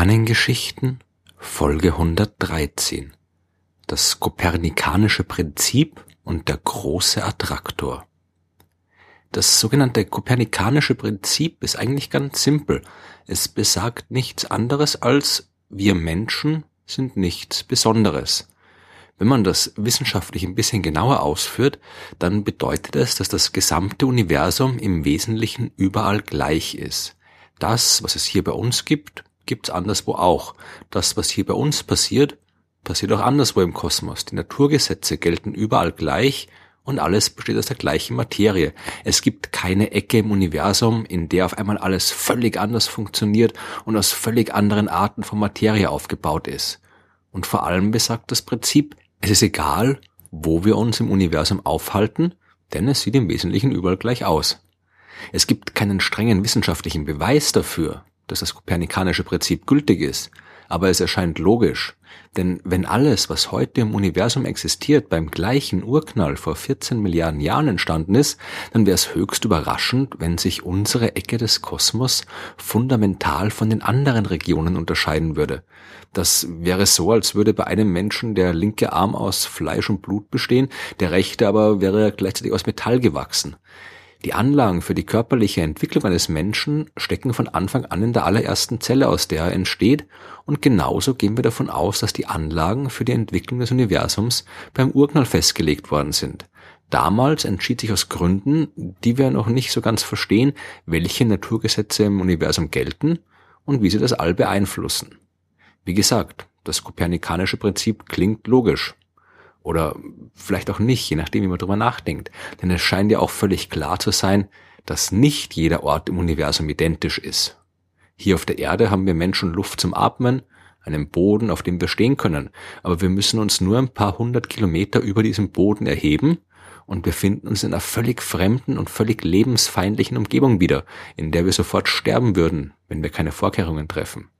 Sternengeschichten Folge 113 Das kopernikanische Prinzip und der große Attraktor Das sogenannte kopernikanische Prinzip ist eigentlich ganz simpel. Es besagt nichts anderes als wir Menschen sind nichts Besonderes. Wenn man das wissenschaftlich ein bisschen genauer ausführt, dann bedeutet es, dass das gesamte Universum im Wesentlichen überall gleich ist. Das, was es hier bei uns gibt, gibt's anderswo auch. Das, was hier bei uns passiert, passiert auch anderswo im Kosmos. Die Naturgesetze gelten überall gleich und alles besteht aus der gleichen Materie. Es gibt keine Ecke im Universum, in der auf einmal alles völlig anders funktioniert und aus völlig anderen Arten von Materie aufgebaut ist. Und vor allem besagt das Prinzip, es ist egal, wo wir uns im Universum aufhalten, denn es sieht im Wesentlichen überall gleich aus. Es gibt keinen strengen wissenschaftlichen Beweis dafür, dass das kopernikanische Prinzip gültig ist, aber es erscheint logisch, denn wenn alles, was heute im Universum existiert, beim gleichen Urknall vor 14 Milliarden Jahren entstanden ist, dann wäre es höchst überraschend, wenn sich unsere Ecke des Kosmos fundamental von den anderen Regionen unterscheiden würde. Das wäre so, als würde bei einem Menschen der linke Arm aus Fleisch und Blut bestehen, der rechte aber wäre gleichzeitig aus Metall gewachsen. Die Anlagen für die körperliche Entwicklung eines Menschen stecken von Anfang an in der allerersten Zelle, aus der er entsteht, und genauso gehen wir davon aus, dass die Anlagen für die Entwicklung des Universums beim Urknall festgelegt worden sind. Damals entschied sich aus Gründen, die wir noch nicht so ganz verstehen, welche Naturgesetze im Universum gelten und wie sie das All beeinflussen. Wie gesagt, das kopernikanische Prinzip klingt logisch. Oder vielleicht auch nicht, je nachdem, wie man drüber nachdenkt. Denn es scheint ja auch völlig klar zu sein, dass nicht jeder Ort im Universum identisch ist. Hier auf der Erde haben wir Menschen Luft zum Atmen, einen Boden, auf dem wir stehen können. Aber wir müssen uns nur ein paar hundert Kilometer über diesem Boden erheben und befinden uns in einer völlig fremden und völlig lebensfeindlichen Umgebung wieder, in der wir sofort sterben würden, wenn wir keine Vorkehrungen treffen.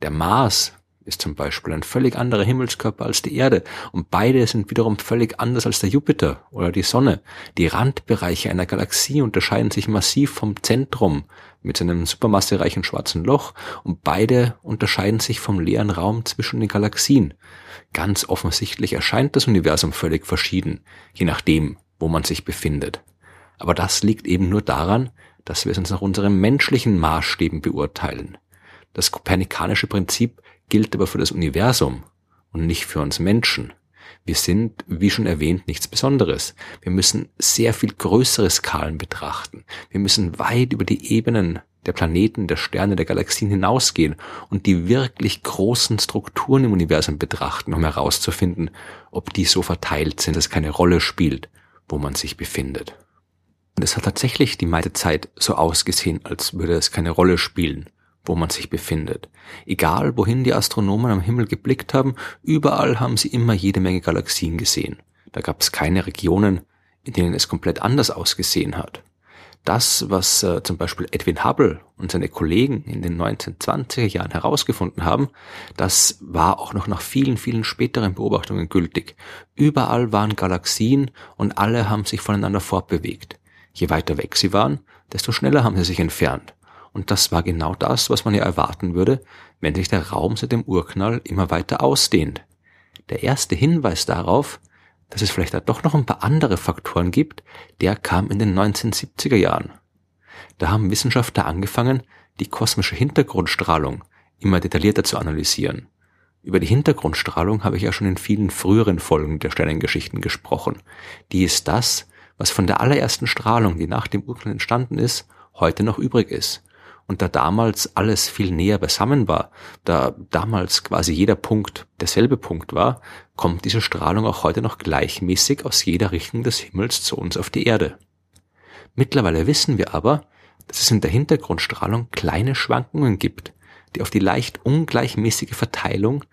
Der Mars ist zum Beispiel ein völlig anderer Himmelskörper als die Erde und beide sind wiederum völlig anders als der Jupiter oder die Sonne. Die Randbereiche einer Galaxie unterscheiden sich massiv vom Zentrum mit seinem supermassereichen schwarzen Loch und beide unterscheiden sich vom leeren Raum zwischen den Galaxien. Ganz offensichtlich erscheint das Universum völlig verschieden, je nachdem, wo man sich befindet. Aber das liegt eben nur daran, dass wir es uns nach unseren menschlichen Maßstäben beurteilen. Das kopernikanische Prinzip gilt aber für das Universum und nicht für uns Menschen. Wir sind, wie schon erwähnt, nichts Besonderes. Wir müssen sehr viel größere Skalen betrachten. Wir müssen weit über die Ebenen der Planeten, der Sterne, der Galaxien hinausgehen und die wirklich großen Strukturen im Universum betrachten, um herauszufinden, ob die so verteilt sind, dass keine Rolle spielt, wo man sich befindet. Und es hat tatsächlich die meiste Zeit so ausgesehen, als würde es keine Rolle spielen, wo man sich befindet. Egal, wohin die Astronomen am Himmel geblickt haben, überall haben sie immer jede Menge Galaxien gesehen. Da gab es keine Regionen, in denen es komplett anders ausgesehen hat. Das, was äh, zum Beispiel Edwin Hubble und seine Kollegen in den 1920er Jahren herausgefunden haben, das war auch noch nach vielen, vielen späteren Beobachtungen gültig. Überall waren Galaxien und alle haben sich voneinander fortbewegt. Je weiter weg sie waren, desto schneller haben sie sich entfernt. Und das war genau das, was man ja erwarten würde, wenn sich der Raum seit dem Urknall immer weiter ausdehnt. Der erste Hinweis darauf, dass es vielleicht da doch noch ein paar andere Faktoren gibt, der kam in den 1970er Jahren. Da haben Wissenschaftler angefangen, die kosmische Hintergrundstrahlung immer detaillierter zu analysieren. Über die Hintergrundstrahlung habe ich ja schon in vielen früheren Folgen der Sternengeschichten gesprochen. Die ist das, was von der allerersten Strahlung, die nach dem Urknall entstanden ist, heute noch übrig ist. Und da damals alles viel näher beisammen war, da damals quasi jeder Punkt derselbe Punkt war, kommt diese Strahlung auch heute noch gleichmäßig aus jeder Richtung des Himmels zu uns auf die Erde. Mittlerweile wissen wir aber, dass es in der Hintergrundstrahlung kleine Schwankungen gibt, die auf die leicht ungleichmäßige Verteilung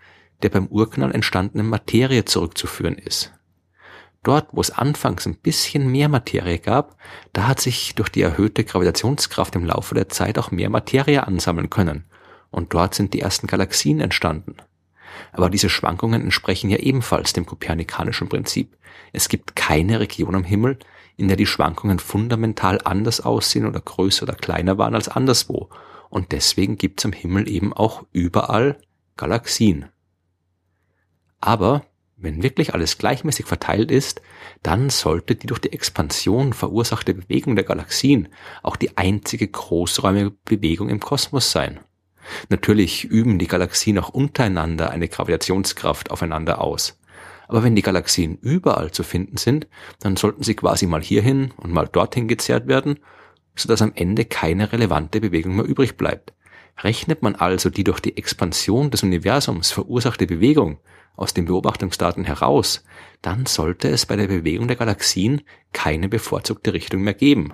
der beim Urknall entstandenen Materie zurückzuführen ist. Dort, wo es anfangs ein bisschen mehr Materie gab, da hat sich durch die erhöhte Gravitationskraft im Laufe der Zeit auch mehr Materie ansammeln können. Und dort sind die ersten Galaxien entstanden. Aber diese Schwankungen entsprechen ja ebenfalls dem kopernikanischen Prinzip. Es gibt keine Region am Himmel, in der die Schwankungen fundamental anders aussehen oder größer oder kleiner waren als anderswo. und deswegen gibt's am Himmel eben auch überall Galaxien. Aber wenn wirklich alles gleichmäßig verteilt ist, dann sollte die durch die Expansion verursachte Bewegung der Galaxien auch die einzige großräumige Bewegung im Kosmos sein. Natürlich üben die Galaxien auch untereinander eine Gravitationskraft aufeinander aus. Aber wenn die Galaxien überall zu finden sind, dann sollten sie quasi mal hierhin und mal dorthin gezerrt werden, sodass am Ende keine relevante Bewegung mehr übrig bleibt. Rechnet man also die durch die Expansion des Universums verursachte Bewegung aus den Beobachtungsdaten heraus, dann sollte es bei der Bewegung der Galaxien keine bevorzugte Richtung mehr geben.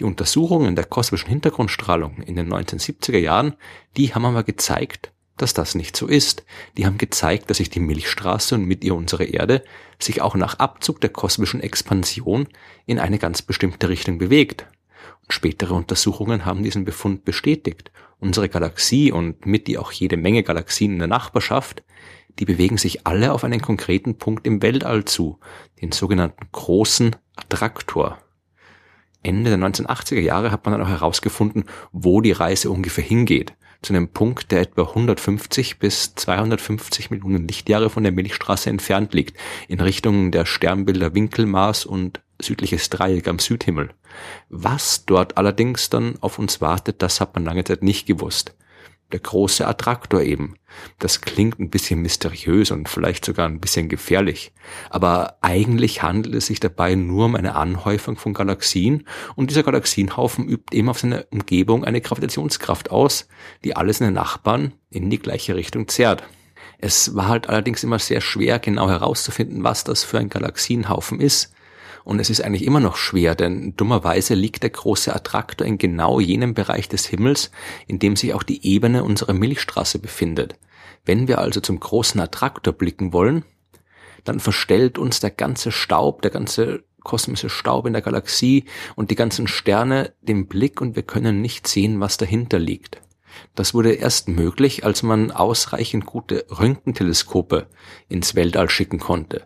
Die Untersuchungen der kosmischen Hintergrundstrahlung in den 1970er Jahren, die haben aber gezeigt, dass das nicht so ist. Die haben gezeigt, dass sich die Milchstraße und mit ihr unsere Erde sich auch nach Abzug der kosmischen Expansion in eine ganz bestimmte Richtung bewegt. Und spätere Untersuchungen haben diesen Befund bestätigt. Unsere Galaxie und mit ihr auch jede Menge Galaxien in der Nachbarschaft, die bewegen sich alle auf einen konkreten Punkt im Weltall zu, den sogenannten großen Attraktor. Ende der 1980er Jahre hat man dann auch herausgefunden, wo die Reise ungefähr hingeht. Zu einem Punkt, der etwa 150 bis 250 Millionen Lichtjahre von der Milchstraße entfernt liegt, in Richtung der Sternbilder Winkelmaß und südliches Dreieck am Südhimmel. Was dort allerdings dann auf uns wartet, das hat man lange Zeit nicht gewusst der große Attraktor eben. Das klingt ein bisschen mysteriös und vielleicht sogar ein bisschen gefährlich. Aber eigentlich handelt es sich dabei nur um eine Anhäufung von Galaxien und dieser Galaxienhaufen übt eben auf seine Umgebung eine Gravitationskraft aus, die alles in den Nachbarn in die gleiche Richtung zerrt. Es war halt allerdings immer sehr schwer genau herauszufinden, was das für ein Galaxienhaufen ist. Und es ist eigentlich immer noch schwer, denn dummerweise liegt der große Attraktor in genau jenem Bereich des Himmels, in dem sich auch die Ebene unserer Milchstraße befindet. Wenn wir also zum großen Attraktor blicken wollen, dann verstellt uns der ganze Staub, der ganze kosmische Staub in der Galaxie und die ganzen Sterne den Blick und wir können nicht sehen, was dahinter liegt. Das wurde erst möglich, als man ausreichend gute Röntgenteleskope ins Weltall schicken konnte.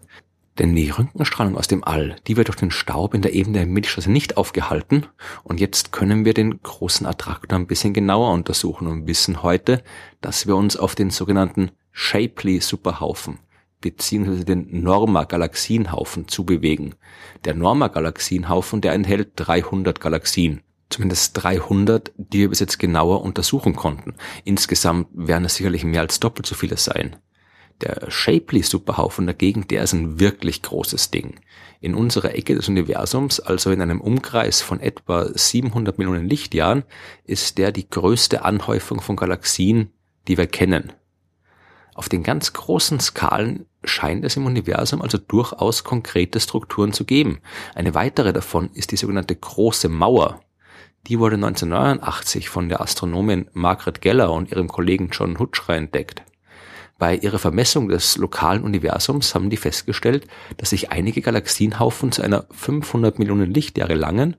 Denn die Röntgenstrahlung aus dem All, die wird durch den Staub in der Ebene der Milchstraße nicht aufgehalten. Und jetzt können wir den großen Attraktor ein bisschen genauer untersuchen und wissen heute, dass wir uns auf den sogenannten Shapley Superhaufen beziehungsweise den Norma Galaxienhaufen zubewegen. Der Norma Galaxienhaufen, der enthält 300 Galaxien. Zumindest 300, die wir bis jetzt genauer untersuchen konnten. Insgesamt werden es sicherlich mehr als doppelt so viele sein. Der Shapley-Superhaufen dagegen, der ist ein wirklich großes Ding. In unserer Ecke des Universums, also in einem Umkreis von etwa 700 Millionen Lichtjahren, ist der die größte Anhäufung von Galaxien, die wir kennen. Auf den ganz großen Skalen scheint es im Universum also durchaus konkrete Strukturen zu geben. Eine weitere davon ist die sogenannte große Mauer. Die wurde 1989 von der Astronomin Margaret Geller und ihrem Kollegen John Hutschra entdeckt. Bei ihrer Vermessung des lokalen Universums haben die festgestellt, dass sich einige Galaxienhaufen zu einer 500 Millionen Lichtjahre langen,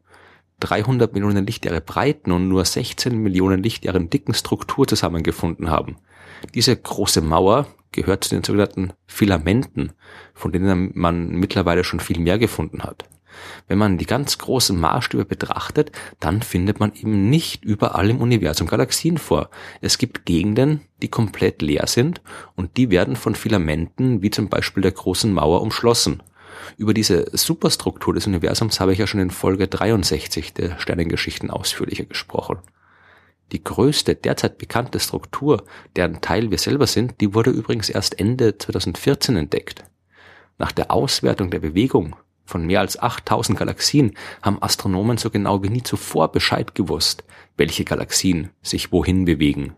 300 Millionen Lichtjahre breiten und nur 16 Millionen Lichtjahren dicken Struktur zusammengefunden haben. Diese große Mauer gehört zu den sogenannten Filamenten, von denen man mittlerweile schon viel mehr gefunden hat. Wenn man die ganz großen Maßstäbe betrachtet, dann findet man eben nicht überall im Universum Galaxien vor. Es gibt Gegenden, die komplett leer sind und die werden von Filamenten wie zum Beispiel der großen Mauer umschlossen. Über diese Superstruktur des Universums habe ich ja schon in Folge 63 der Sternengeschichten ausführlicher gesprochen. Die größte derzeit bekannte Struktur, deren Teil wir selber sind, die wurde übrigens erst Ende 2014 entdeckt. Nach der Auswertung der Bewegung von mehr als 8000 Galaxien haben Astronomen so genau wie nie zuvor Bescheid gewusst, welche Galaxien sich wohin bewegen.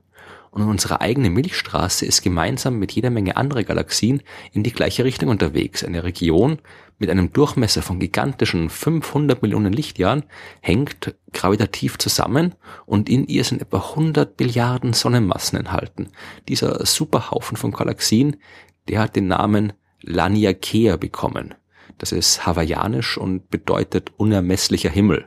Und unsere eigene Milchstraße ist gemeinsam mit jeder Menge anderer Galaxien in die gleiche Richtung unterwegs. Eine Region mit einem Durchmesser von gigantischen 500 Millionen Lichtjahren hängt gravitativ zusammen und in ihr sind etwa 100 Billiarden Sonnenmassen enthalten. Dieser Superhaufen von Galaxien, der hat den Namen Laniakea bekommen. Das ist hawaiianisch und bedeutet unermesslicher Himmel.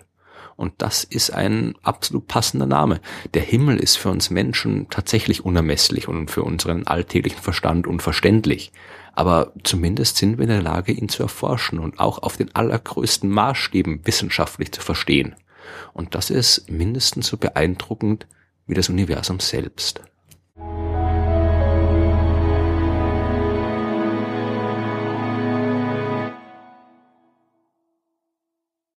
Und das ist ein absolut passender Name. Der Himmel ist für uns Menschen tatsächlich unermesslich und für unseren alltäglichen Verstand unverständlich. Aber zumindest sind wir in der Lage, ihn zu erforschen und auch auf den allergrößten Maßstäben wissenschaftlich zu verstehen. Und das ist mindestens so beeindruckend wie das Universum selbst.